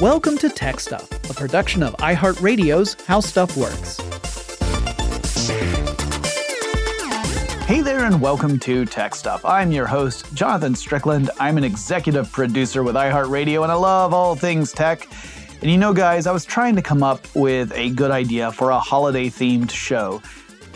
Welcome to Tech Stuff, a production of iHeartRadio's How Stuff Works. Hey there, and welcome to Tech Stuff. I'm your host, Jonathan Strickland. I'm an executive producer with iHeartRadio, and I love all things tech. And you know, guys, I was trying to come up with a good idea for a holiday themed show.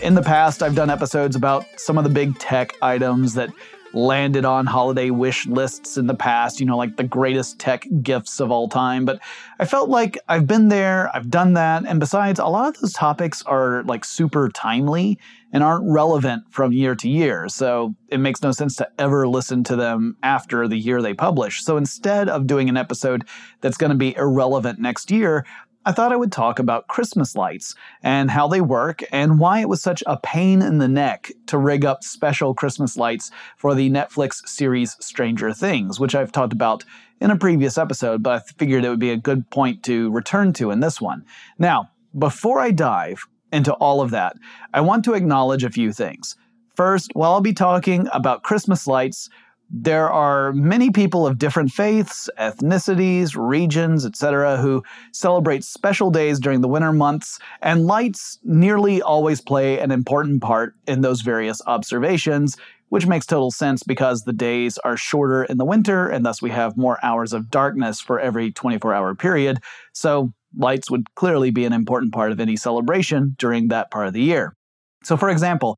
In the past, I've done episodes about some of the big tech items that landed on holiday wish lists in the past, you know, like the greatest tech gifts of all time. But I felt like I've been there, I've done that. And besides, a lot of those topics are like super timely and aren't relevant from year to year. So it makes no sense to ever listen to them after the year they publish. So instead of doing an episode that's going to be irrelevant next year, I thought I would talk about Christmas lights and how they work and why it was such a pain in the neck to rig up special Christmas lights for the Netflix series Stranger Things, which I've talked about in a previous episode, but I figured it would be a good point to return to in this one. Now, before I dive into all of that, I want to acknowledge a few things. First, while I'll be talking about Christmas lights, there are many people of different faiths, ethnicities, regions, etc., who celebrate special days during the winter months, and lights nearly always play an important part in those various observations, which makes total sense because the days are shorter in the winter, and thus we have more hours of darkness for every 24 hour period. So, lights would clearly be an important part of any celebration during that part of the year. So, for example,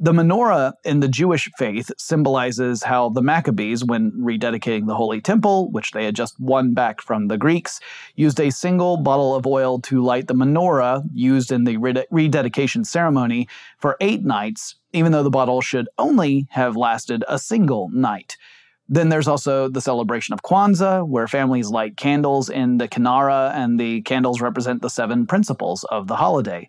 the menorah in the Jewish faith symbolizes how the Maccabees, when rededicating the Holy Temple, which they had just won back from the Greeks, used a single bottle of oil to light the menorah used in the rededication ceremony for eight nights, even though the bottle should only have lasted a single night. Then there's also the celebration of Kwanzaa, where families light candles in the Kinara, and the candles represent the seven principles of the holiday.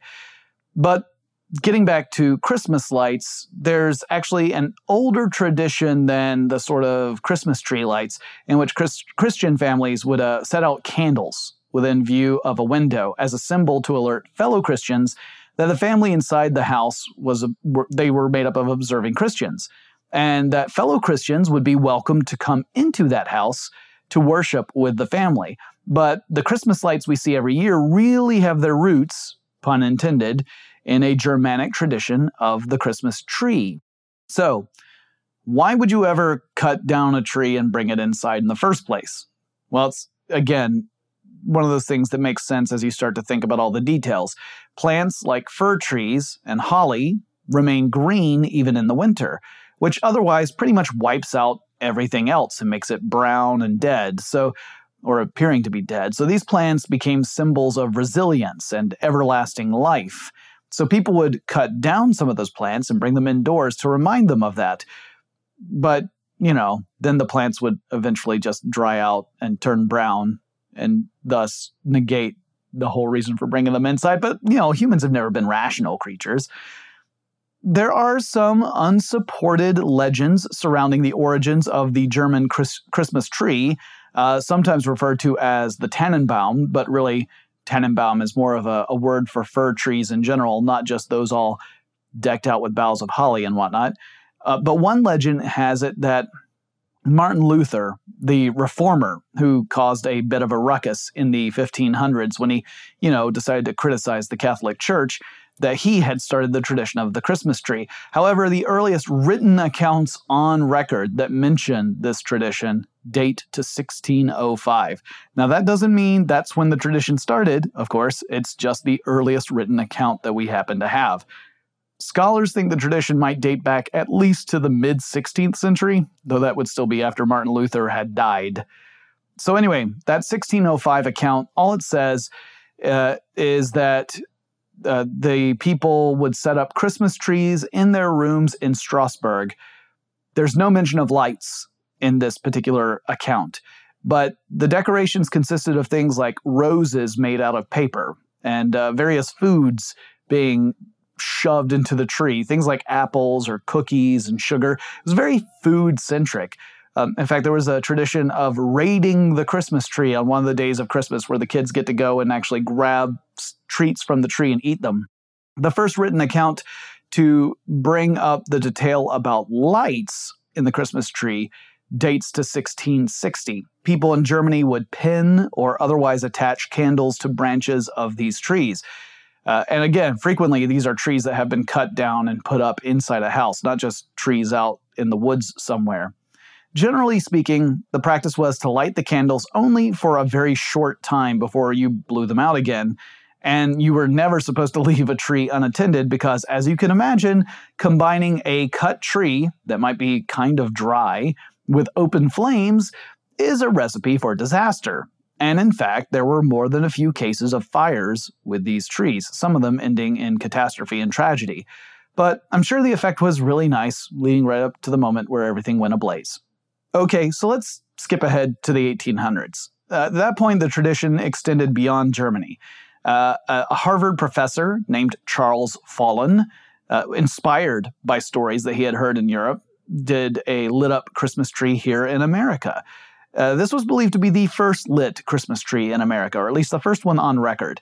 But getting back to Christmas lights, there's actually an older tradition than the sort of Christmas tree lights in which Chris- Christian families would uh, set out candles within view of a window as a symbol to alert fellow Christians that the family inside the house was a, they were made up of observing Christians and that fellow Christians would be welcome to come into that house to worship with the family. But the Christmas lights we see every year really have their roots, pun intended, in a Germanic tradition of the Christmas tree. So, why would you ever cut down a tree and bring it inside in the first place? Well, it's again one of those things that makes sense as you start to think about all the details. Plants like fir trees and holly remain green even in the winter, which otherwise pretty much wipes out everything else and makes it brown and dead. So, or appearing to be dead. So these plants became symbols of resilience and everlasting life. So people would cut down some of those plants and bring them indoors to remind them of that. But, you know, then the plants would eventually just dry out and turn brown and thus negate the whole reason for bringing them inside. But, you know, humans have never been rational creatures. There are some unsupported legends surrounding the origins of the German Chris- Christmas tree, uh, sometimes referred to as the Tannenbaum, but really Tannenbaum is more of a, a word for fir trees in general, not just those all decked out with boughs of holly and whatnot. Uh, but one legend has it that Martin Luther, the reformer who caused a bit of a ruckus in the 1500s when he, you know, decided to criticize the Catholic Church, that he had started the tradition of the Christmas tree. However, the earliest written accounts on record that mention this tradition date to 1605. Now, that doesn't mean that's when the tradition started, of course, it's just the earliest written account that we happen to have. Scholars think the tradition might date back at least to the mid 16th century, though that would still be after Martin Luther had died. So, anyway, that 1605 account, all it says uh, is that uh, the people would set up Christmas trees in their rooms in Strasbourg. There's no mention of lights in this particular account, but the decorations consisted of things like roses made out of paper and uh, various foods being shoved into the tree, things like apples or cookies and sugar. It was very food centric. Um, in fact, there was a tradition of raiding the Christmas tree on one of the days of Christmas where the kids get to go and actually grab treats from the tree and eat them. The first written account to bring up the detail about lights in the Christmas tree dates to 1660. People in Germany would pin or otherwise attach candles to branches of these trees. Uh, and again, frequently these are trees that have been cut down and put up inside a house, not just trees out in the woods somewhere. Generally speaking, the practice was to light the candles only for a very short time before you blew them out again. And you were never supposed to leave a tree unattended because, as you can imagine, combining a cut tree that might be kind of dry with open flames is a recipe for disaster. And in fact, there were more than a few cases of fires with these trees, some of them ending in catastrophe and tragedy. But I'm sure the effect was really nice, leading right up to the moment where everything went ablaze. Okay, so let's skip ahead to the 1800s. Uh, at that point, the tradition extended beyond Germany. Uh, a Harvard professor named Charles Follen, uh, inspired by stories that he had heard in Europe, did a lit up Christmas tree here in America. Uh, this was believed to be the first lit Christmas tree in America, or at least the first one on record.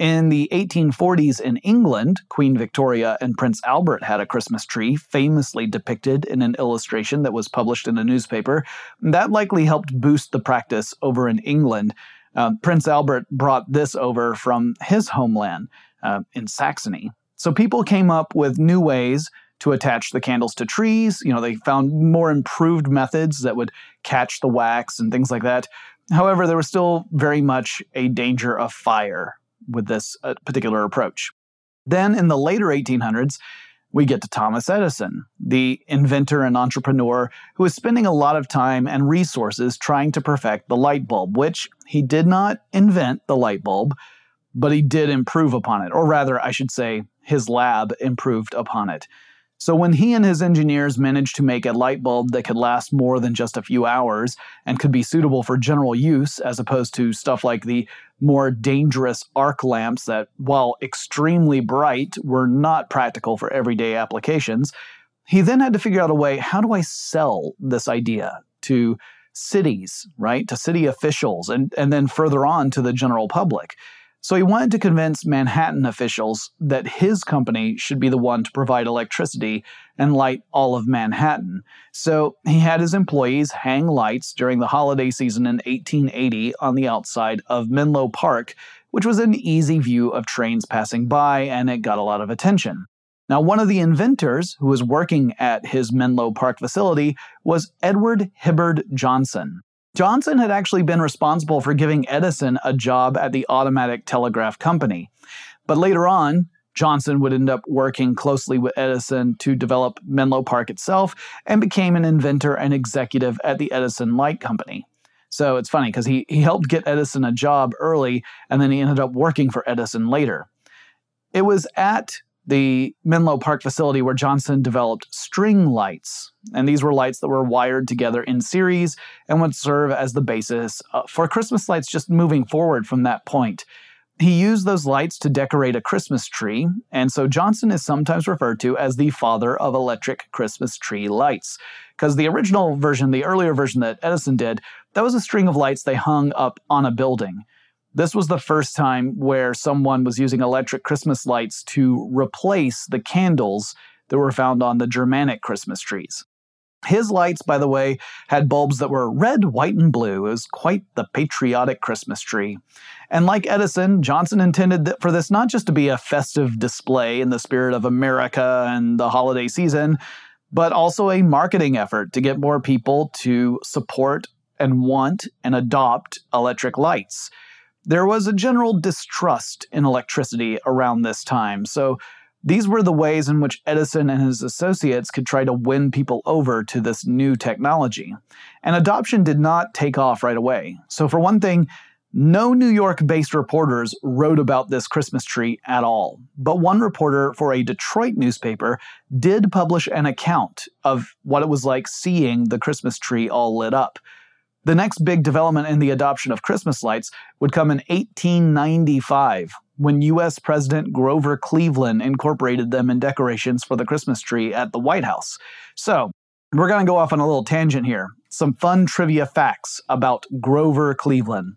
In the 1840s in England, Queen Victoria and Prince Albert had a Christmas tree famously depicted in an illustration that was published in a newspaper. That likely helped boost the practice over in England. Uh, Prince Albert brought this over from his homeland uh, in Saxony. So people came up with new ways to attach the candles to trees. You know, they found more improved methods that would catch the wax and things like that. However, there was still very much a danger of fire with this uh, particular approach. Then in the later 1800s, we get to Thomas Edison, the inventor and entrepreneur who was spending a lot of time and resources trying to perfect the light bulb, which he did not invent the light bulb, but he did improve upon it. Or rather, I should say, his lab improved upon it. So when he and his engineers managed to make a light bulb that could last more than just a few hours and could be suitable for general use as opposed to stuff like the more dangerous arc lamps that, while extremely bright, were not practical for everyday applications, he then had to figure out a way how do I sell this idea to cities, right? To city officials and, and then further on to the general public. So he wanted to convince Manhattan officials that his company should be the one to provide electricity and light all of Manhattan. So he had his employees hang lights during the holiday season in 1880 on the outside of Menlo Park, which was an easy view of trains passing by and it got a lot of attention. Now, one of the inventors who was working at his Menlo Park facility was Edward Hibbard Johnson. Johnson had actually been responsible for giving Edison a job at the Automatic Telegraph Company. But later on, Johnson would end up working closely with Edison to develop Menlo Park itself and became an inventor and executive at the Edison Light Company. So it's funny because he, he helped get Edison a job early and then he ended up working for Edison later. It was at the Menlo Park facility where Johnson developed string lights. And these were lights that were wired together in series and would serve as the basis uh, for Christmas lights just moving forward from that point. He used those lights to decorate a Christmas tree, and so Johnson is sometimes referred to as the father of electric Christmas tree lights. Because the original version, the earlier version that Edison did, that was a string of lights they hung up on a building. This was the first time where someone was using electric Christmas lights to replace the candles that were found on the Germanic Christmas trees. His lights, by the way, had bulbs that were red, white, and blue. It was quite the patriotic Christmas tree. And like Edison, Johnson intended for this not just to be a festive display in the spirit of America and the holiday season, but also a marketing effort to get more people to support and want and adopt electric lights. There was a general distrust in electricity around this time, so these were the ways in which Edison and his associates could try to win people over to this new technology. And adoption did not take off right away. So, for one thing, no New York based reporters wrote about this Christmas tree at all. But one reporter for a Detroit newspaper did publish an account of what it was like seeing the Christmas tree all lit up. The next big development in the adoption of Christmas lights would come in 1895 when US President Grover Cleveland incorporated them in decorations for the Christmas tree at the White House. So, we're going to go off on a little tangent here. Some fun trivia facts about Grover Cleveland.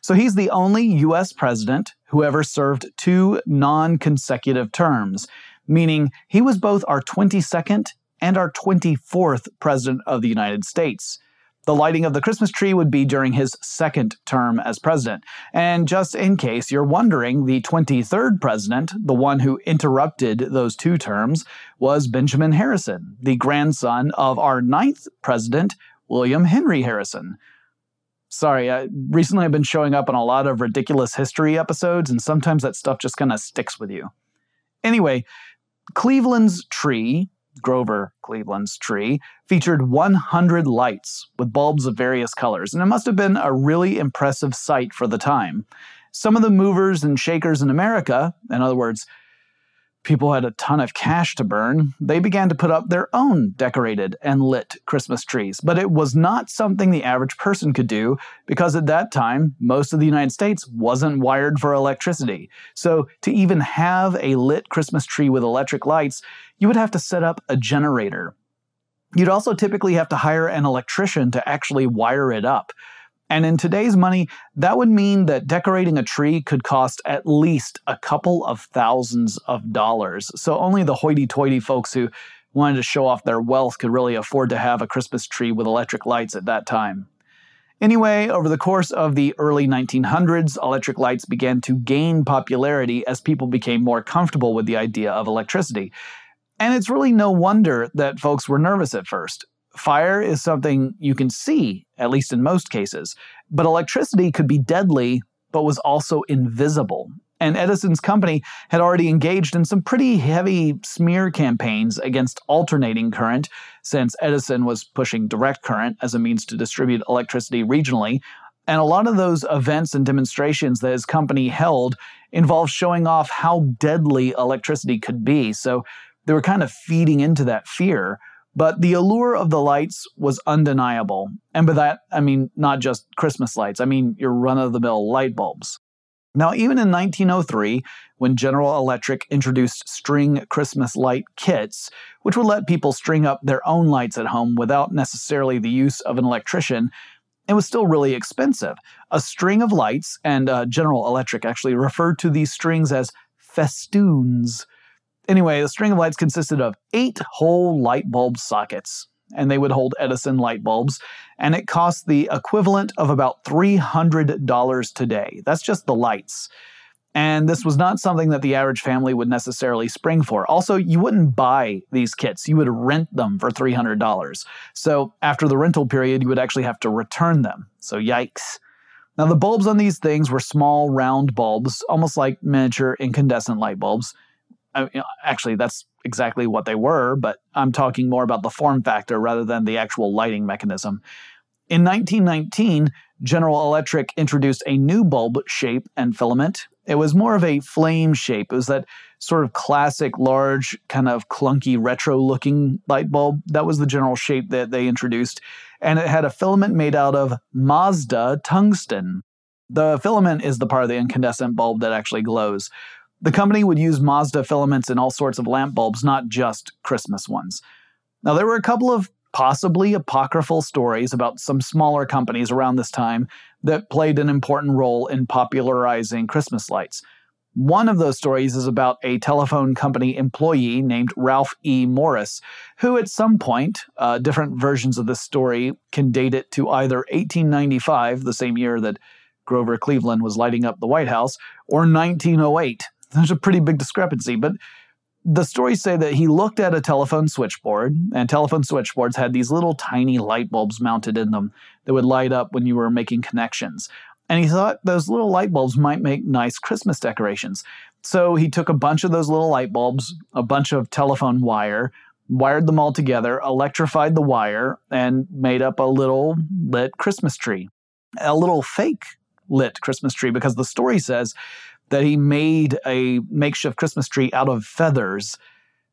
So, he's the only US president who ever served two non consecutive terms, meaning he was both our 22nd and our 24th president of the United States. The lighting of the Christmas tree would be during his second term as president. And just in case you're wondering, the 23rd president, the one who interrupted those two terms, was Benjamin Harrison, the grandson of our ninth president, William Henry Harrison. Sorry, I, recently I've been showing up on a lot of ridiculous history episodes, and sometimes that stuff just kind of sticks with you. Anyway, Cleveland's tree, Grover Cleveland's tree, featured 100 lights with bulbs of various colors, and it must have been a really impressive sight for the time. Some of the movers and shakers in America, in other words, people had a ton of cash to burn, they began to put up their own decorated and lit Christmas trees. But it was not something the average person could do because at that time, most of the United States wasn't wired for electricity. So to even have a lit Christmas tree with electric lights, you would have to set up a generator. You'd also typically have to hire an electrician to actually wire it up. And in today's money, that would mean that decorating a tree could cost at least a couple of thousands of dollars. So only the hoity toity folks who wanted to show off their wealth could really afford to have a Christmas tree with electric lights at that time. Anyway, over the course of the early 1900s, electric lights began to gain popularity as people became more comfortable with the idea of electricity. And it's really no wonder that folks were nervous at first. Fire is something you can see, at least in most cases, but electricity could be deadly, but was also invisible. And Edison's company had already engaged in some pretty heavy smear campaigns against alternating current, since Edison was pushing direct current as a means to distribute electricity regionally. And a lot of those events and demonstrations that his company held involved showing off how deadly electricity could be. So they were kind of feeding into that fear. But the allure of the lights was undeniable. And by that, I mean not just Christmas lights, I mean your run of the mill light bulbs. Now, even in 1903, when General Electric introduced string Christmas light kits, which would let people string up their own lights at home without necessarily the use of an electrician, it was still really expensive. A string of lights, and uh, General Electric actually referred to these strings as festoons, Anyway, the string of lights consisted of eight whole light bulb sockets, and they would hold Edison light bulbs, and it cost the equivalent of about $300 today. That's just the lights. And this was not something that the average family would necessarily spring for. Also, you wouldn't buy these kits, you would rent them for $300. So, after the rental period, you would actually have to return them. So, yikes. Now, the bulbs on these things were small, round bulbs, almost like miniature incandescent light bulbs. I mean, actually, that's exactly what they were, but I'm talking more about the form factor rather than the actual lighting mechanism. In 1919, General Electric introduced a new bulb shape and filament. It was more of a flame shape. It was that sort of classic, large, kind of clunky, retro looking light bulb. That was the general shape that they introduced. And it had a filament made out of Mazda tungsten. The filament is the part of the incandescent bulb that actually glows. The company would use Mazda filaments in all sorts of lamp bulbs, not just Christmas ones. Now, there were a couple of possibly apocryphal stories about some smaller companies around this time that played an important role in popularizing Christmas lights. One of those stories is about a telephone company employee named Ralph E. Morris, who at some point, uh, different versions of this story can date it to either 1895, the same year that Grover Cleveland was lighting up the White House, or 1908, there's a pretty big discrepancy. But the stories say that he looked at a telephone switchboard, and telephone switchboards had these little tiny light bulbs mounted in them that would light up when you were making connections. And he thought those little light bulbs might make nice Christmas decorations. So he took a bunch of those little light bulbs, a bunch of telephone wire, wired them all together, electrified the wire, and made up a little lit Christmas tree. A little fake lit Christmas tree because the story says that he made a makeshift Christmas tree out of feathers.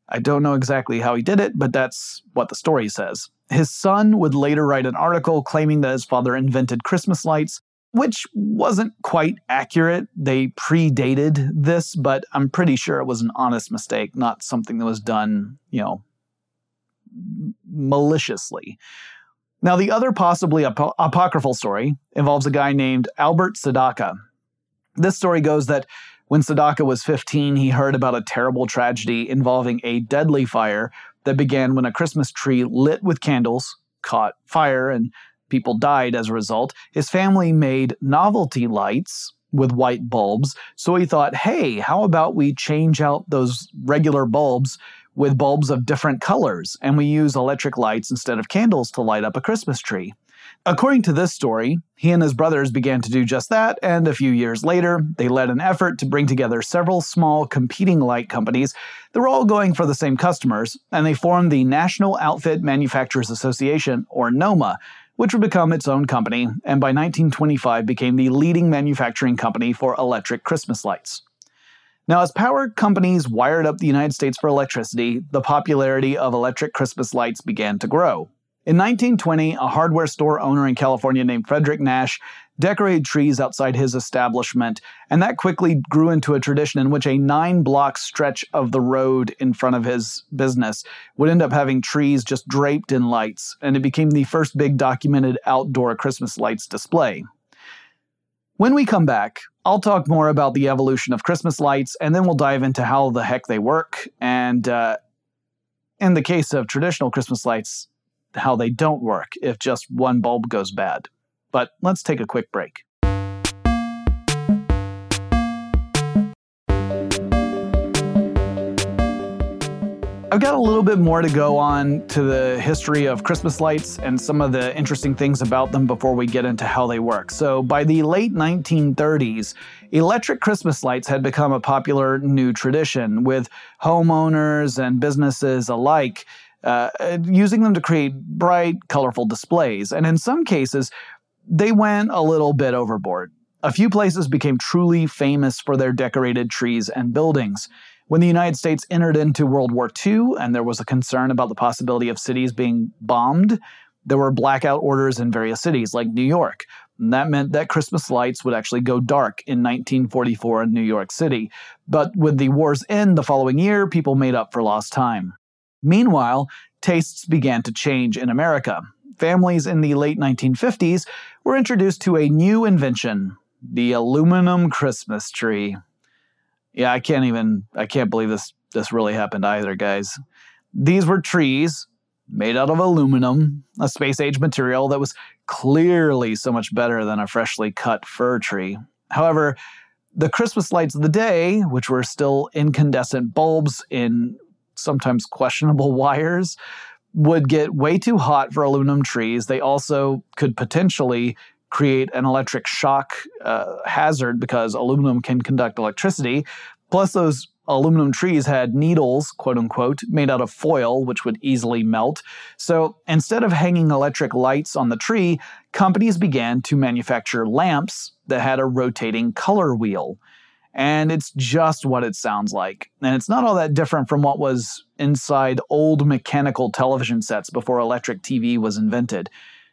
I don't know exactly how he did it, but that's what the story says. His son would later write an article claiming that his father invented Christmas lights, which wasn't quite accurate. They predated this, but I'm pretty sure it was an honest mistake, not something that was done, you know, maliciously. Now, the other possibly ap- apocryphal story involves a guy named Albert Sadacca, this story goes that when Sadacca was 15, he heard about a terrible tragedy involving a deadly fire that began when a Christmas tree lit with candles caught fire and People died as a result. His family made novelty lights with white bulbs. So he thought, hey, how about we change out those regular bulbs with bulbs of different colors and we use electric lights instead of candles to light up a Christmas tree? According to this story, he and his brothers began to do just that, and a few years later, they led an effort to bring together several small competing light companies that were all going for the same customers, and they formed the National Outfit Manufacturers Association, or NOMA, which would become its own company, and by 1925 became the leading manufacturing company for electric Christmas lights. Now, as power companies wired up the United States for electricity, the popularity of electric Christmas lights began to grow. In 1920, a hardware store owner in California named Frederick Nash decorated trees outside his establishment, and that quickly grew into a tradition in which a nine block stretch of the road in front of his business would end up having trees just draped in lights, and it became the first big documented outdoor Christmas lights display. When we come back, I'll talk more about the evolution of Christmas lights, and then we'll dive into how the heck they work, and uh, in the case of traditional Christmas lights, how they don't work if just one bulb goes bad. But let's take a quick break. I've got a little bit more to go on to the history of Christmas lights and some of the interesting things about them before we get into how they work. So, by the late 1930s, electric Christmas lights had become a popular new tradition, with homeowners and businesses alike uh, using them to create bright, colorful displays. And in some cases, they went a little bit overboard. A few places became truly famous for their decorated trees and buildings. When the United States entered into World War II and there was a concern about the possibility of cities being bombed, there were blackout orders in various cities like New York. And that meant that Christmas lights would actually go dark in 1944 in New York City. But with the war's end the following year, people made up for lost time. Meanwhile, tastes began to change in America. Families in the late 1950s were introduced to a new invention the aluminum Christmas tree. Yeah, I can't even, I can't believe this, this really happened either, guys. These were trees made out of aluminum, a space age material that was clearly so much better than a freshly cut fir tree. However, the Christmas lights of the day, which were still incandescent bulbs in sometimes questionable wires would get way too hot for aluminum trees. They also could potentially create an electric shock uh, hazard because aluminum can conduct electricity. Plus, those aluminum trees had needles, quote unquote, made out of foil, which would easily melt. So instead of hanging electric lights on the tree, companies began to manufacture lamps that had a rotating color wheel and it's just what it sounds like. And it's not all that different from what was inside old mechanical television sets before electric TV was invented.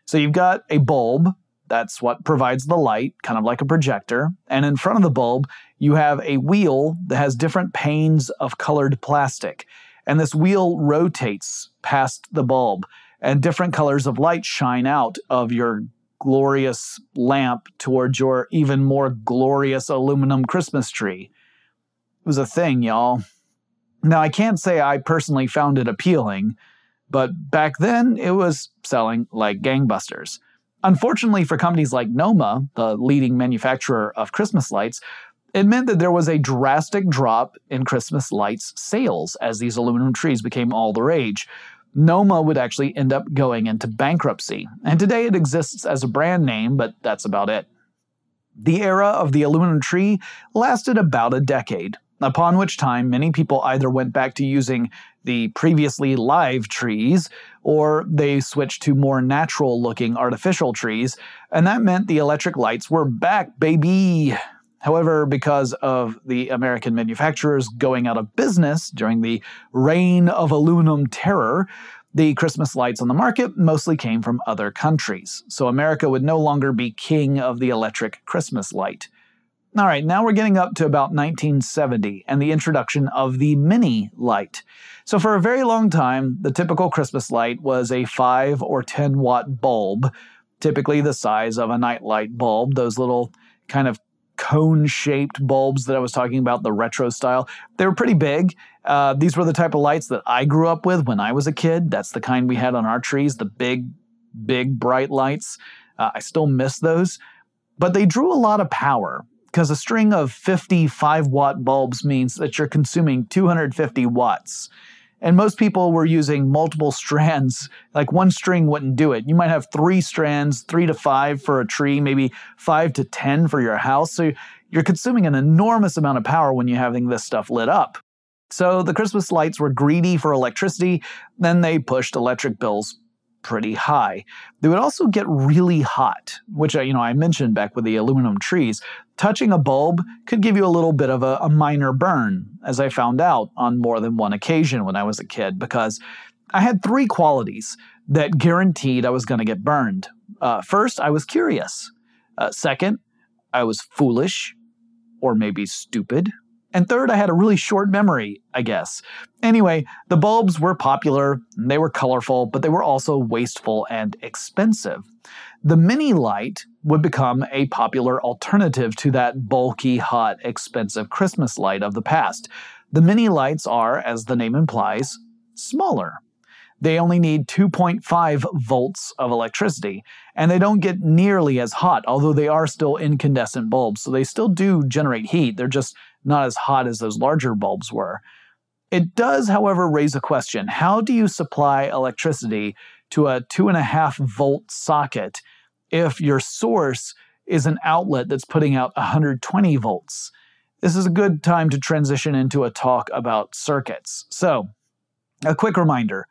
So you've got a bulb, that's what provides the light, kind of like a projector. And in front of the bulb, you have a wheel that has different panes of colored plastic. And this wheel rotates past the bulb, and different colors of light shine out of your glorious lamp towards your even more glorious aluminum Christmas tree. It was a thing, y'all. Now, I can't say I personally found it appealing, but back then it was selling like gangbusters. Unfortunately for companies like Noma, the leading manufacturer of Christmas lights, it meant that there was a drastic drop in Christmas lights sales as these aluminum trees became all the rage. Noma would actually end up going into bankruptcy, and today it exists as a brand name, but that's about it. The era of the aluminum tree lasted about a decade, upon which time many people either went back to using the previously live trees or they switched to more natural looking artificial trees, and that meant the electric lights were back, baby! However, because of the American manufacturers going out of business during the reign of aluminum terror, the Christmas lights on the market mostly came from other countries. So America would no longer be king of the electric Christmas light. All right, now we're getting up to about 1970 and the introduction of the mini light. So, for a very long time, the typical Christmas light was a 5 or 10 watt bulb, typically the size of a nightlight bulb, those little kind of cone shaped bulbs that I was talking about, the retro style. They were pretty big. Uh, these were the type of lights that I grew up with when I was a kid. That's the kind we had on our trees, the big big bright lights. Uh, I still miss those, but they drew a lot of power because a string of 55 watt bulbs means that you're consuming 250 watts. And most people were using multiple strands. Like one string wouldn't do it. You might have three strands, three to five for a tree, maybe five to 10 for your house. So you're consuming an enormous amount of power when you're having this stuff lit up. So the Christmas lights were greedy for electricity, then they pushed electric bills pretty high. They would also get really hot, which you know I mentioned back with the aluminum trees. Touching a bulb could give you a little bit of a, a minor burn, as I found out on more than one occasion when I was a kid, because I had three qualities that guaranteed I was going to get burned. Uh, first, I was curious. Uh, second, I was foolish, or maybe stupid. And third, I had a really short memory, I guess. Anyway, the bulbs were popular, they were colorful, but they were also wasteful and expensive. The mini light would become a popular alternative to that bulky, hot, expensive Christmas light of the past. The mini lights are, as the name implies, smaller. They only need 2.5 volts of electricity, and they don't get nearly as hot, although they are still incandescent bulbs, so they still do generate heat. They're just not as hot as those larger bulbs were. It does, however, raise a question. How do you supply electricity to a 2.5 volt socket if your source is an outlet that's putting out 120 volts? This is a good time to transition into a talk about circuits. So, a quick reminder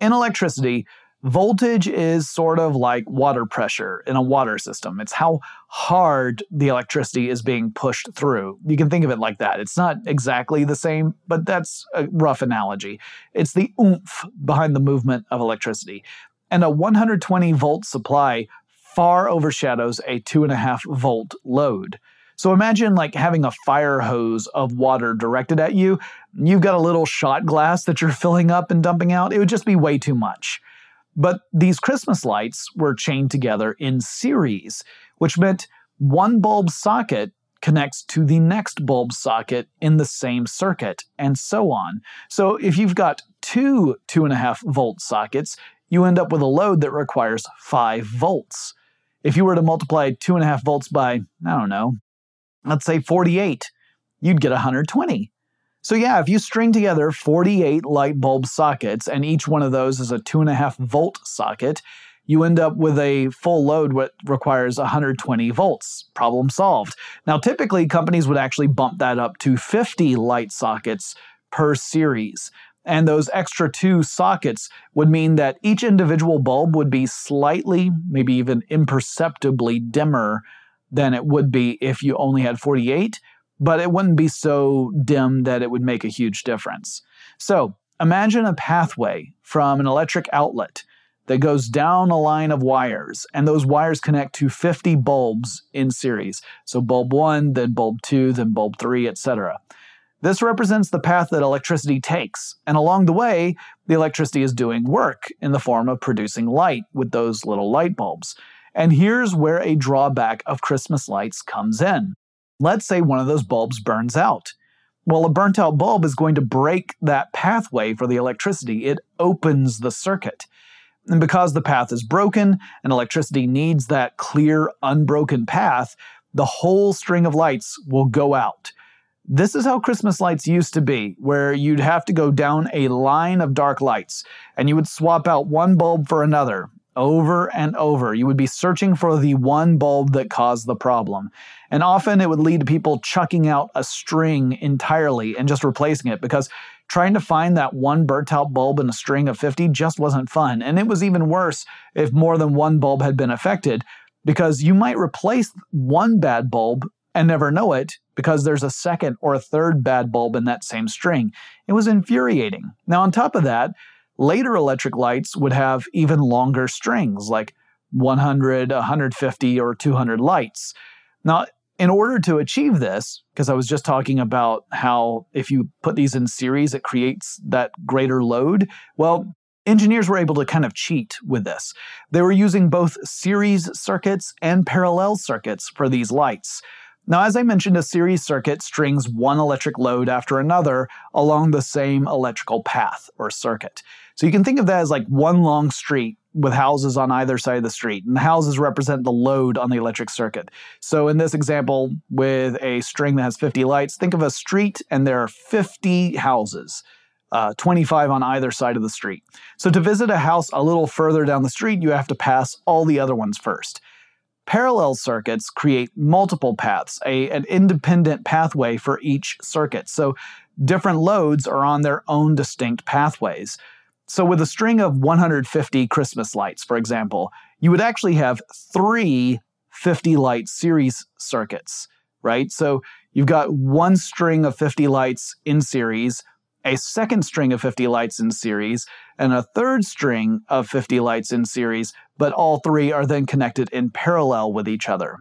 in electricity, Voltage is sort of like water pressure in a water system. It's how hard the electricity is being pushed through. You can think of it like that. It's not exactly the same, but that's a rough analogy. It's the oomph behind the movement of electricity. And a 120 volt supply far overshadows a 2.5 volt load. So imagine like having a fire hose of water directed at you. You've got a little shot glass that you're filling up and dumping out. It would just be way too much. But these Christmas lights were chained together in series, which meant one bulb socket connects to the next bulb socket in the same circuit, and so on. So if you've got two 2.5 volt sockets, you end up with a load that requires 5 volts. If you were to multiply 2.5 volts by, I don't know, let's say 48, you'd get 120. So, yeah, if you string together 48 light bulb sockets, and each one of those is a 2.5 volt socket, you end up with a full load that requires 120 volts. Problem solved. Now, typically, companies would actually bump that up to 50 light sockets per series. And those extra two sockets would mean that each individual bulb would be slightly, maybe even imperceptibly dimmer than it would be if you only had 48 but it wouldn't be so dim that it would make a huge difference. So imagine a pathway from an electric outlet that goes down a line of wires, and those wires connect to 50 bulbs in series. So bulb 1, then bulb 2, then bulb 3, etc. This represents the path that electricity takes, and along the way, the electricity is doing work in the form of producing light with those little light bulbs. And here's where a drawback of Christmas lights comes in. Let's say one of those bulbs burns out. Well, a burnt out bulb is going to break that pathway for the electricity. It opens the circuit. And because the path is broken and electricity needs that clear, unbroken path, the whole string of lights will go out. This is how Christmas lights used to be, where you'd have to go down a line of dark lights and you would swap out one bulb for another over and over. You would be searching for the one bulb that caused the problem. And often it would lead to people chucking out a string entirely and just replacing it because trying to find that one burnt out bulb in a string of 50 just wasn't fun. And it was even worse if more than one bulb had been affected because you might replace one bad bulb and never know it because there's a second or a third bad bulb in that same string. It was infuriating. Now, on top of that, Later electric lights would have even longer strings, like 100, 150, or 200 lights. Now, in order to achieve this, because I was just talking about how if you put these in series, it creates that greater load. Well, engineers were able to kind of cheat with this. They were using both series circuits and parallel circuits for these lights. Now, as I mentioned, a series circuit strings one electric load after another along the same electrical path or circuit. So you can think of that as like one long street with houses on either side of the street. And the houses represent the load on the electric circuit. So in this example, with a string that has 50 lights, think of a street and there are 50 houses. Uh, 25 on either side of the street. So, to visit a house a little further down the street, you have to pass all the other ones first. Parallel circuits create multiple paths, a, an independent pathway for each circuit. So, different loads are on their own distinct pathways. So, with a string of 150 Christmas lights, for example, you would actually have three 50 light series circuits, right? So, you've got one string of 50 lights in series, a second string of 50 lights in series, and a third string of 50 lights in series, but all three are then connected in parallel with each other.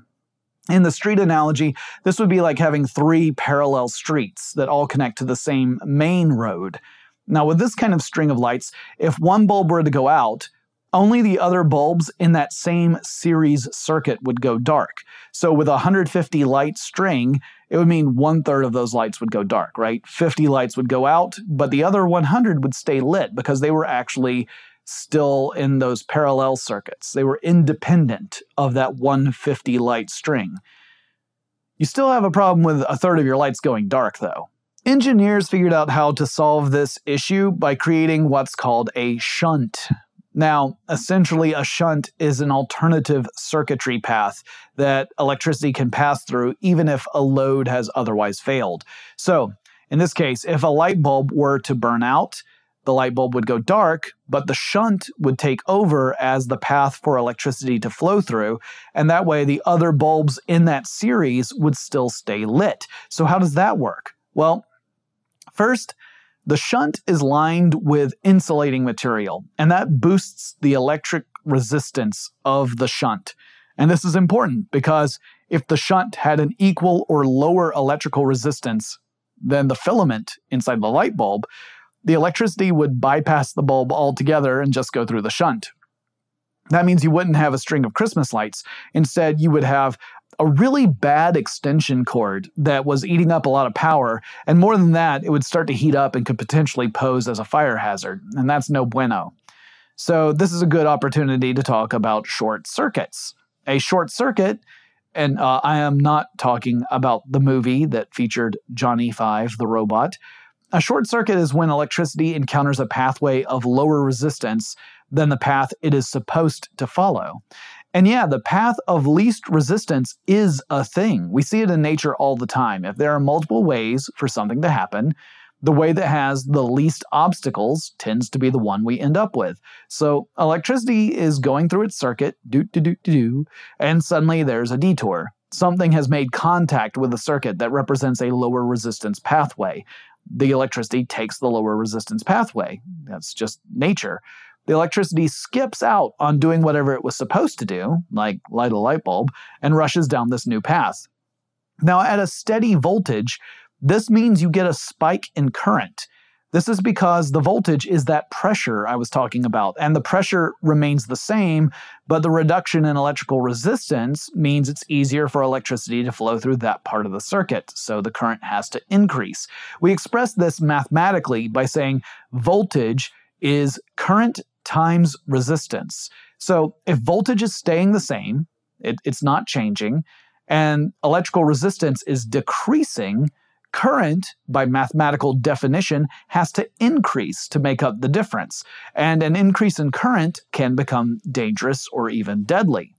In the street analogy, this would be like having three parallel streets that all connect to the same main road. Now, with this kind of string of lights, if one bulb were to go out, only the other bulbs in that same series circuit would go dark. So, with a 150 light string, it would mean one third of those lights would go dark, right? 50 lights would go out, but the other 100 would stay lit because they were actually still in those parallel circuits. They were independent of that 150 light string. You still have a problem with a third of your lights going dark, though. Engineers figured out how to solve this issue by creating what's called a shunt. Now, essentially, a shunt is an alternative circuitry path that electricity can pass through even if a load has otherwise failed. So, in this case, if a light bulb were to burn out, the light bulb would go dark, but the shunt would take over as the path for electricity to flow through, and that way the other bulbs in that series would still stay lit. So, how does that work? Well, first, the shunt is lined with insulating material, and that boosts the electric resistance of the shunt. And this is important because if the shunt had an equal or lower electrical resistance than the filament inside the light bulb, the electricity would bypass the bulb altogether and just go through the shunt. That means you wouldn't have a string of Christmas lights. Instead, you would have a really bad extension cord that was eating up a lot of power. And more than that, it would start to heat up and could potentially pose as a fire hazard. And that's no bueno. So, this is a good opportunity to talk about short circuits. A short circuit, and uh, I am not talking about the movie that featured Johnny Five, the robot. A short circuit is when electricity encounters a pathway of lower resistance than the path it is supposed to follow. And yeah, the path of least resistance is a thing. We see it in nature all the time. If there are multiple ways for something to happen, the way that has the least obstacles tends to be the one we end up with. So electricity is going through its circuit, do do do do do, and suddenly there's a detour. Something has made contact with a circuit that represents a lower resistance pathway. The electricity takes the lower resistance pathway. That's just nature the electricity skips out on doing whatever it was supposed to do, like light a light bulb, and rushes down this new path. Now, at a steady voltage, this means you get a spike in current. This is because the voltage is that pressure I was talking about, and the pressure remains the same, but the reduction in electrical resistance means it's easier for electricity to flow through that part of the circuit, so the current has to increase. We express this mathematically by saying voltage is current times resistance. So if voltage is staying the same, it, it's not changing, and electrical resistance is decreasing, current, by mathematical definition, has to increase to make up the difference. And an increase in current can become dangerous or even deadly.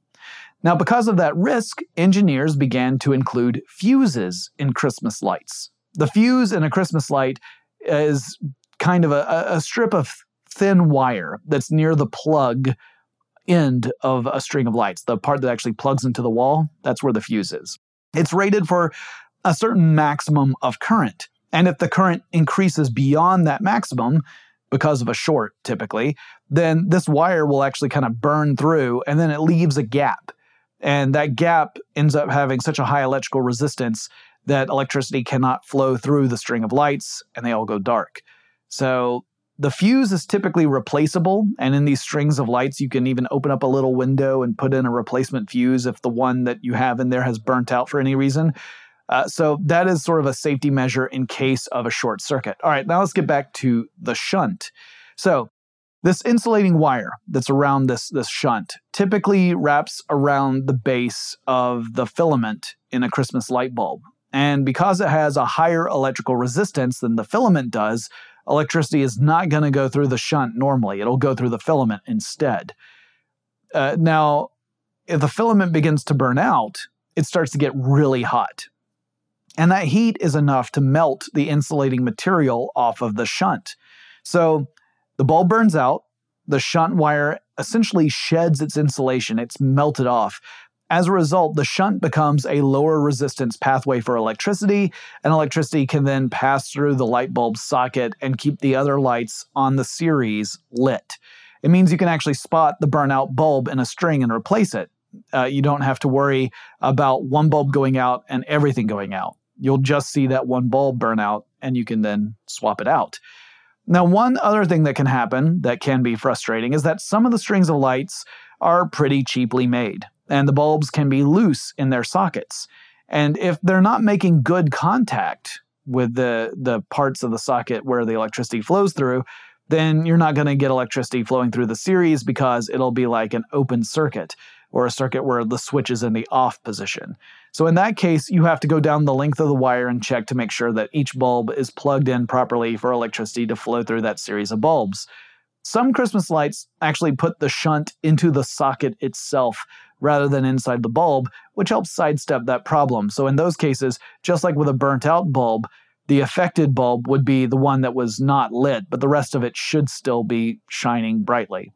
Now, because of that risk, engineers began to include fuses in Christmas lights. The fuse in a Christmas light is kind of a, a strip of thin wire that's near the plug end of a string of lights, the part that actually plugs into the wall, that's where the fuse is. It's rated for a certain maximum of current. And if the current increases beyond that maximum, because of a short typically, then this wire will actually kind of burn through and then it leaves a gap. And that gap ends up having such a high electrical resistance that electricity cannot flow through the string of lights and they all go dark. So the fuse is typically replaceable, and in these strings of lights, you can even open up a little window and put in a replacement fuse if the one that you have in there has burnt out for any reason. Uh, so that is sort of a safety measure in case of a short circuit. All right, now let's get back to the shunt. So This insulating wire that's around this, this shunt typically wraps around the base of the filament in a Christmas light bulb. And because it has a higher electrical resistance than the filament does, electricity is not going to go through the shunt normally. It'll go through the filament instead. Uh, now, if the filament begins to burn out, it starts to get really hot. And that heat is enough to melt the insulating material off of the shunt. So the bulb burns out, the shunt wire essentially sheds its insulation, it's melted off. As a result, the shunt becomes a lower resistance pathway for electricity, and electricity can then pass through the light bulb socket and keep the other lights on the series lit. It means you can actually spot the burnout bulb in a string and replace it. Uh, you don't have to worry about one bulb going out and everything going out. You'll just see that one bulb burn out and you can then swap it out. Now, one other thing that can happen that can be frustrating is that some of the strings of lights are pretty cheaply made and the bulbs can be loose in their sockets. And if they're not making good contact with the, the parts of the socket where the electricity flows through, then you're not going to get electricity flowing through the series because it'll be like an open circuit or a circuit where the switch is in the off position. So in that case, you have to go down the length of the wire and check to make sure that each bulb is plugged in properly for electricity to flow through that series of bulbs. Some Christmas lights actually put the shunt into the socket itself rather than inside the bulb, which helps sidestep that problem. So in those cases, just like with a burnt out bulb, the affected bulb would be the one that was not lit, but the rest of it should still be shining brightly.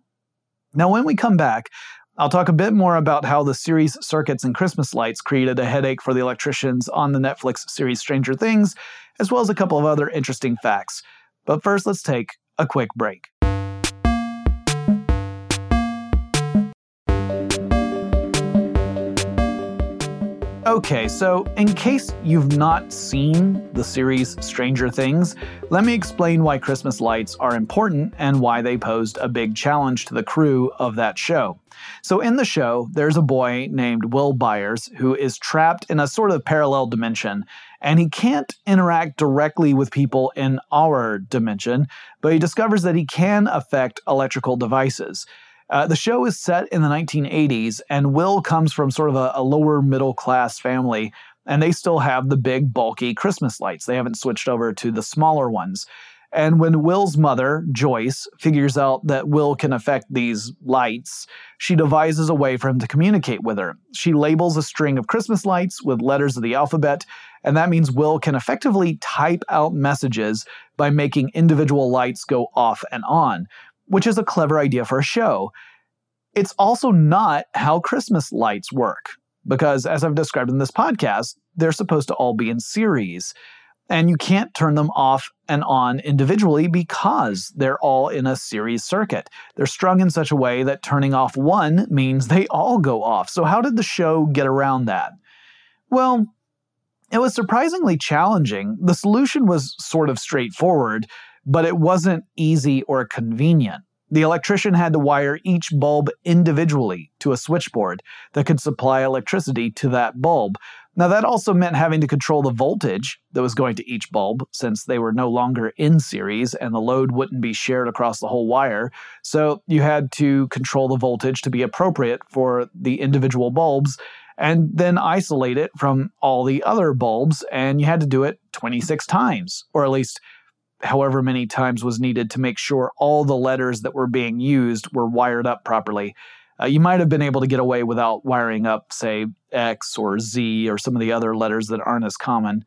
Now, when we come back, I'll talk a bit more about how the series circuits and Christmas lights created a headache for the electricians on the Netflix series Stranger Things, as well as a couple of other interesting facts. But first, let's take a quick break. Okay, so in case you've not seen the series Stranger Things, let me explain why Christmas lights are important and why they posed a big challenge to the crew of that show. So, in the show, there's a boy named Will Byers who is trapped in a sort of parallel dimension, and he can't interact directly with people in our dimension, but he discovers that he can affect electrical devices. Uh, the show is set in the 1980s, and Will comes from sort of a, a lower middle class family, and they still have the big, bulky Christmas lights. They haven't switched over to the smaller ones. And when Will's mother, Joyce, figures out that Will can affect these lights, she devises a way for him to communicate with her. She labels a string of Christmas lights with letters of the alphabet, and that means Will can effectively type out messages by making individual lights go off and on which is a clever idea for a show. It's also not how Christmas lights work, because as I've described in this podcast, they're supposed to all be in series. And you can't turn them off and on individually because they're all in a series circuit. They're strung in such a way that turning off one means they all go off. So, how did the show get around that? Well, it was surprisingly challenging. The solution was sort of straightforward but it wasn't easy or convenient. The electrician had to wire each bulb individually to a switchboard that could supply electricity to that bulb. Now, that also meant having to control the voltage that was going to each bulb, since they were no longer in series and the load wouldn't be shared across the whole wire. So, you had to control the voltage to be appropriate for the individual bulbs and then isolate it from all the other bulbs. And you had to do it 26 times, or at least however many times was needed to make sure all the letters that were being used were wired up properly. Uh, you might have been able to get away without wiring up, say, X or Z or some of the other letters that aren't as common.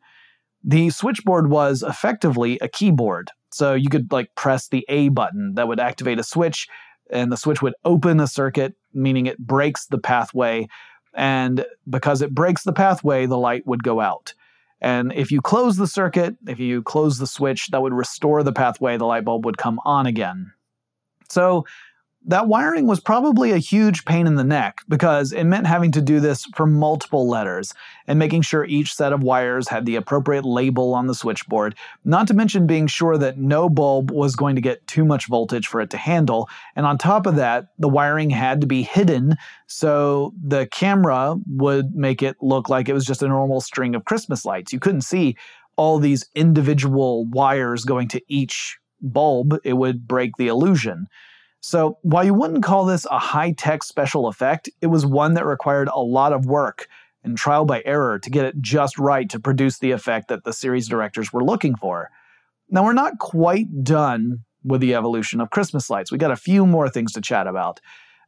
The switchboard was effectively a keyboard. So you could like press the A button that would activate a switch, and the switch would open a circuit, meaning it breaks the pathway. And because it breaks the pathway, the light would go out. And if you close the circuit, if you close the switch, that would restore the pathway, the light bulb would come on again. So that wiring was probably a huge pain in the neck because it meant having to do this for multiple letters and making sure each set of wires had the appropriate label on the switchboard, not to mention being sure that no bulb was going to get too much voltage for it to handle. And on top of that, the wiring had to be hidden so the camera would make it look like it was just a normal string of Christmas lights. You couldn't see all these individual wires going to each bulb, it would break the illusion. So, while you wouldn't call this a high tech special effect, it was one that required a lot of work and trial by error to get it just right to produce the effect that the series directors were looking for. Now, we're not quite done with the evolution of Christmas lights. We got a few more things to chat about.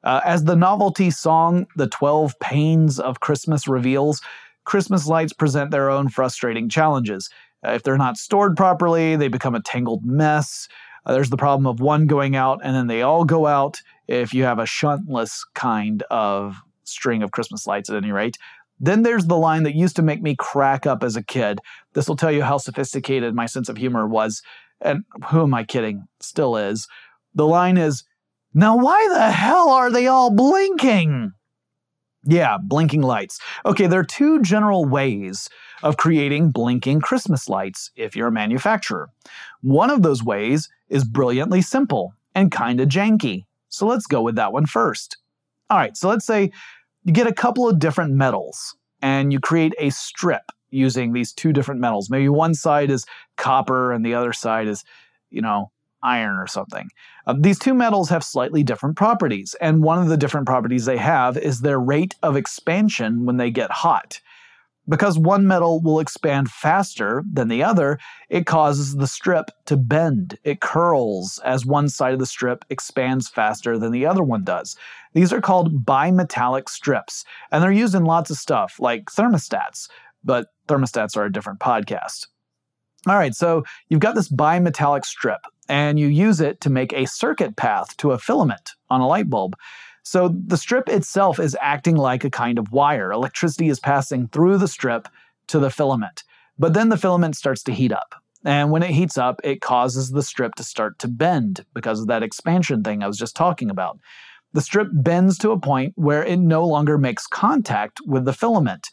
Uh, as the novelty song, The 12 Pains of Christmas reveals, Christmas lights present their own frustrating challenges. Uh, if they're not stored properly, they become a tangled mess. Uh, there's the problem of one going out and then they all go out if you have a shuntless kind of string of Christmas lights at any rate. Then there's the line that used to make me crack up as a kid. This will tell you how sophisticated my sense of humor was. And who am I kidding? Still is. The line is, Now why the hell are they all blinking? Yeah, blinking lights. Okay, there are two general ways of creating blinking Christmas lights if you're a manufacturer. One of those ways is brilliantly simple and kind of janky. So let's go with that one first. All right, so let's say you get a couple of different metals and you create a strip using these two different metals. Maybe one side is copper and the other side is, you know, iron or something. Uh, these two metals have slightly different properties, and one of the different properties they have is their rate of expansion when they get hot. Because one metal will expand faster than the other, it causes the strip to bend. It curls as one side of the strip expands faster than the other one does. These are called bimetallic strips, and they're used in lots of stuff like thermostats, but thermostats are a different podcast. All right, so you've got this bimetallic strip, and you use it to make a circuit path to a filament on a light bulb. So the strip itself is acting like a kind of wire. Electricity is passing through the strip to the filament. But then the filament starts to heat up. And when it heats up, it causes the strip to start to bend because of that expansion thing I was just talking about. The strip bends to a point where it no longer makes contact with the filament.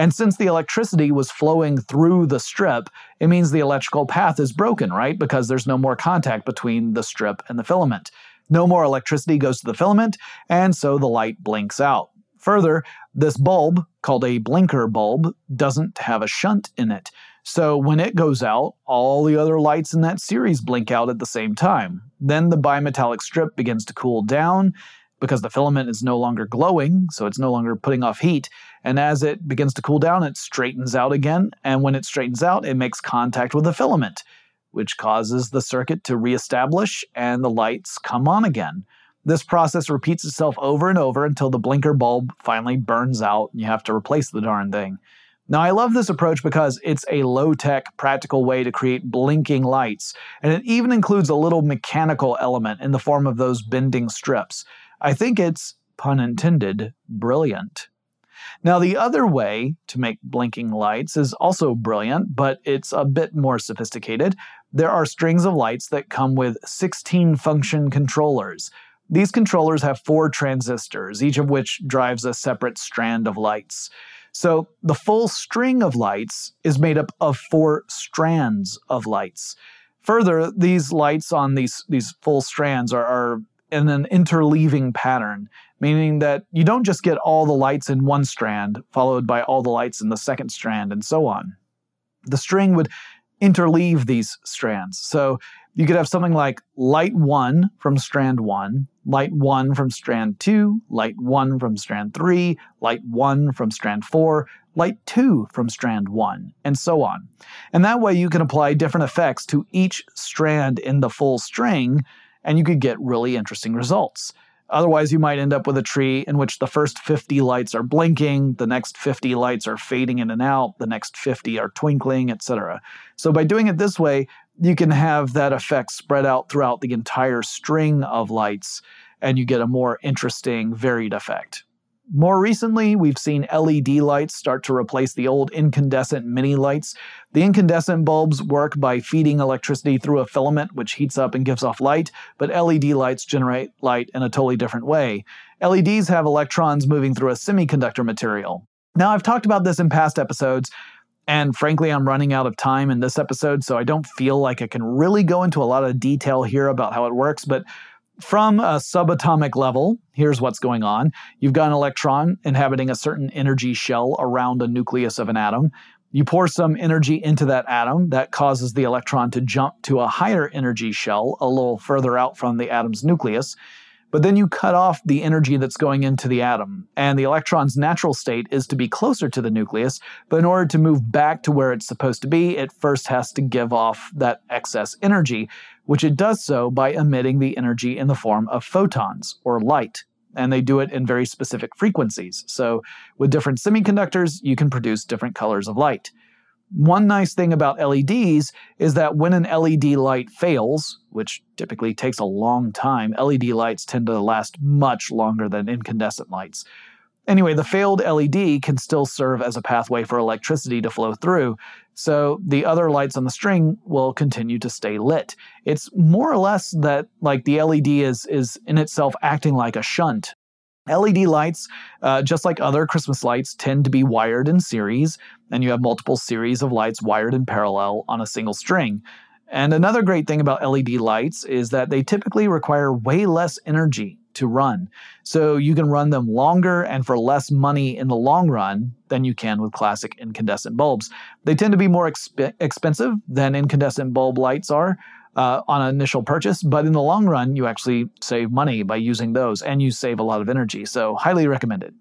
And since the electricity was flowing through the strip, it means the electrical path is broken, right? Because there's no more contact between the strip and the filament. No more electricity goes to the filament, and so the light blinks out. Further, this bulb, called a blinker bulb, doesn't have a shunt in it. So when it goes out, all the other lights in that series blink out at the same time. Then the bimetallic strip begins to cool down because the filament is no longer glowing, so it's no longer putting off heat. And as it begins to cool down, it straightens out again. And when it straightens out, it makes contact with the filament which causes the circuit to reestablish and the lights come on again. This process repeats itself over and over until the blinker bulb finally burns out and you have to replace the darn thing. Now, I love this approach because it's a low tech, practical way to create blinking lights, and it even includes a little mechanical element in the form of those bending strips. I think it's, pun intended, brilliant. Now, the other way to make blinking lights is also brilliant, but it's a bit more sophisticated. There are strings of lights that come with 16 function controllers. These controllers have four transistors, each of which drives a separate strand of lights. So the full string of lights is made up of four strands of lights. Further, these lights on these, these full strands are, are in an interleaving pattern, meaning that you don't just get all the lights in one strand, followed by all the lights in the second strand, and so on. The string would interleave these strands. So you could have something like light 1 from strand 1, light 1 from strand 2, light 1 from strand 3, light 1 from strand 4, light 2 from strand 1, and so on. And that way you can apply different effects to each strand in the full string, and you could get really interesting results. Otherwise, you might end up with a tree in which the first 50 lights are blinking, the next 50 lights are fading in and out, the next 50 are twinkling, etc. So, by doing it this way, you can have that effect spread out throughout the entire string of lights, and you get a more interesting, varied effect. More recently, we've seen LED lights start to replace the old incandescent mini lights. The incandescent bulbs work by feeding electricity through a filament which heats up and gives off light, but LED lights generate light in a totally different way. LEDs have electrons moving through a semiconductor material. Now, I've talked about this in past episodes, and frankly, I'm running out of time in this episode, so I don't feel like I can really go into a lot of detail here about how it works, but from a subatomic level, here's what's going on. You've got an electron inhabiting a certain energy shell around a nucleus of an atom. You pour some energy into that atom that causes the electron to jump to a higher energy shell a little further out from the atom's nucleus. But then you cut off the energy that's going into the atom. And the electron's natural state is to be closer to the nucleus, but in order to move back to where it's supposed to be, it first has to give off that excess energy, which it does so by emitting the energy in the form of photons or light. And they do it in very specific frequencies. So, with different semiconductors, you can produce different colors of light. One nice thing about LEDs is that when an LED light fails, which typically takes a long time, LED lights tend to last much longer than incandescent lights. Anyway, the failed LED can still serve as a pathway for electricity to flow through, so the other lights on the string will continue to stay lit. It's more or less that like the LED is is in itself acting like a shunt LED lights, uh, just like other Christmas lights, tend to be wired in series, and you have multiple series of lights wired in parallel on a single string. And another great thing about LED lights is that they typically require way less energy to run. So you can run them longer and for less money in the long run than you can with classic incandescent bulbs. They tend to be more exp- expensive than incandescent bulb lights are, uh, on an initial purchase, but in the long run, you actually save money by using those and you save a lot of energy. So, highly recommended.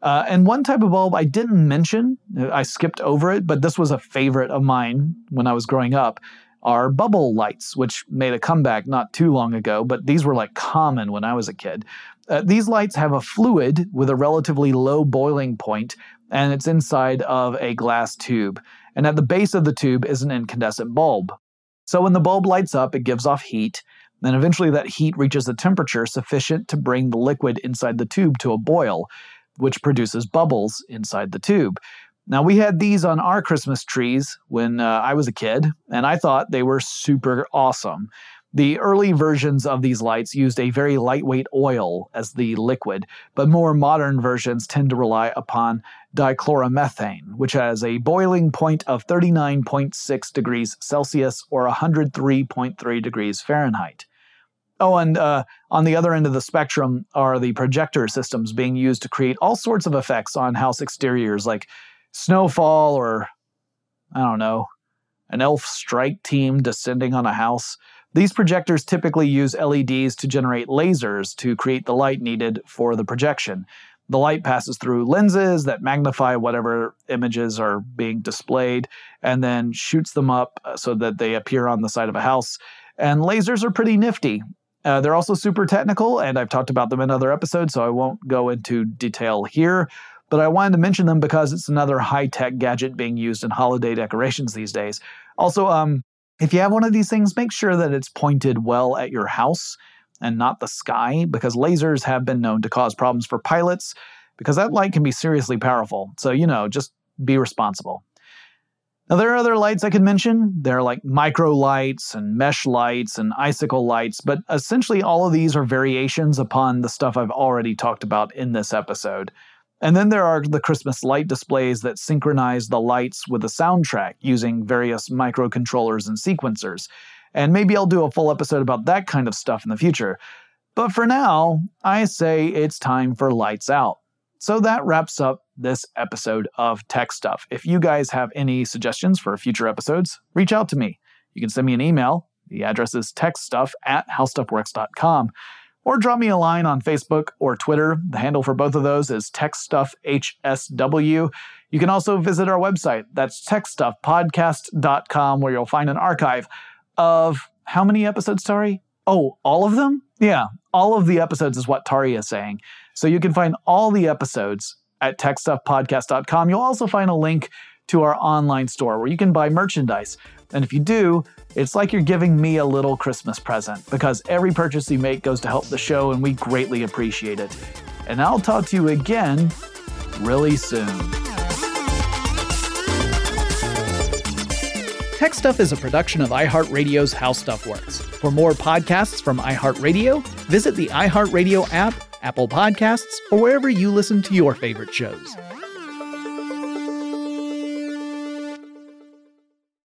Uh, and one type of bulb I didn't mention, uh, I skipped over it, but this was a favorite of mine when I was growing up, are bubble lights, which made a comeback not too long ago, but these were like common when I was a kid. Uh, these lights have a fluid with a relatively low boiling point, and it's inside of a glass tube. And at the base of the tube is an incandescent bulb. So when the bulb lights up, it gives off heat. Then eventually that heat reaches a temperature sufficient to bring the liquid inside the tube to a boil, which produces bubbles inside the tube. Now, we had these on our Christmas trees when uh, I was a kid, and I thought they were super awesome. The early versions of these lights used a very lightweight oil as the liquid, but more modern versions tend to rely upon dichloromethane, which has a boiling point of 39.6 degrees Celsius or 103.3 degrees Fahrenheit. Oh, and uh, on the other end of the spectrum are the projector systems being used to create all sorts of effects on house exteriors, like snowfall or, I don't know, an elf strike team descending on a house. These projectors typically use LEDs to generate lasers to create the light needed for the projection. The light passes through lenses that magnify whatever images are being displayed and then shoots them up uh, so that they appear on the side of a house. And lasers are pretty nifty. Uh, they're also super technical, and I've talked about them in other episodes, so I won't go into detail here. But I wanted to mention them because it's another high tech gadget being used in holiday decorations these days. Also, um, if you have one of these things, make sure that it's pointed well at your house and not the sky, because lasers have been known to cause problems for pilots, because that light can be seriously powerful. So, you know, just be responsible. Now, there are other lights I could mention. There are like micro lights and mesh lights and icicle lights, but essentially all of these are variations upon the stuff I've already talked about in this episode. And then there are the Christmas light displays that synchronize the lights with the soundtrack using various microcontrollers and sequencers. And maybe I'll do a full episode about that kind of stuff in the future. But for now, I say it's time for lights out. So that wraps up this episode of Tech Stuff. If you guys have any suggestions for future episodes, reach out to me. You can send me an email. The address is techstuff at howstuffworks.com or drop me a line on Facebook or Twitter. The handle for both of those is TechStuffHSW. You can also visit our website. That's TechStuffPodcast.com, where you'll find an archive of how many episodes, Tari? Oh, all of them? Yeah, all of the episodes is what Tari is saying. So you can find all the episodes at TechStuffPodcast.com. You'll also find a link to our online store where you can buy merchandise. And if you do, it's like you're giving me a little Christmas present because every purchase you make goes to help the show and we greatly appreciate it. And I'll talk to you again really soon. Tech Stuff is a production of iHeartRadio's How Stuff Works. For more podcasts from iHeartRadio, visit the iHeartRadio app, Apple Podcasts, or wherever you listen to your favorite shows.